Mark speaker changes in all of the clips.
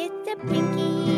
Speaker 1: It's a Pinky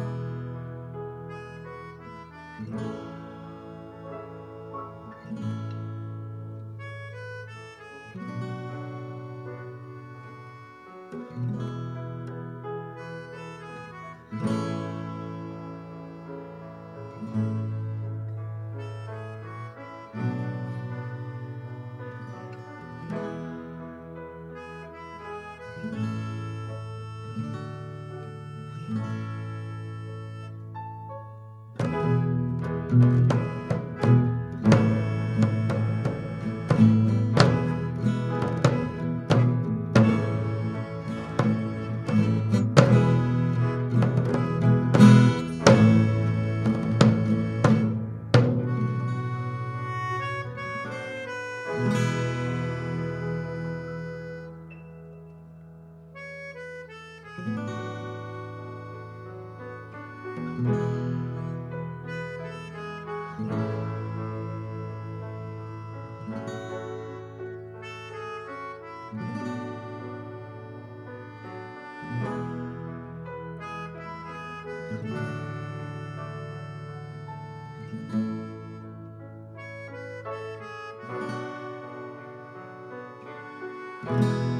Speaker 1: Música thank
Speaker 2: you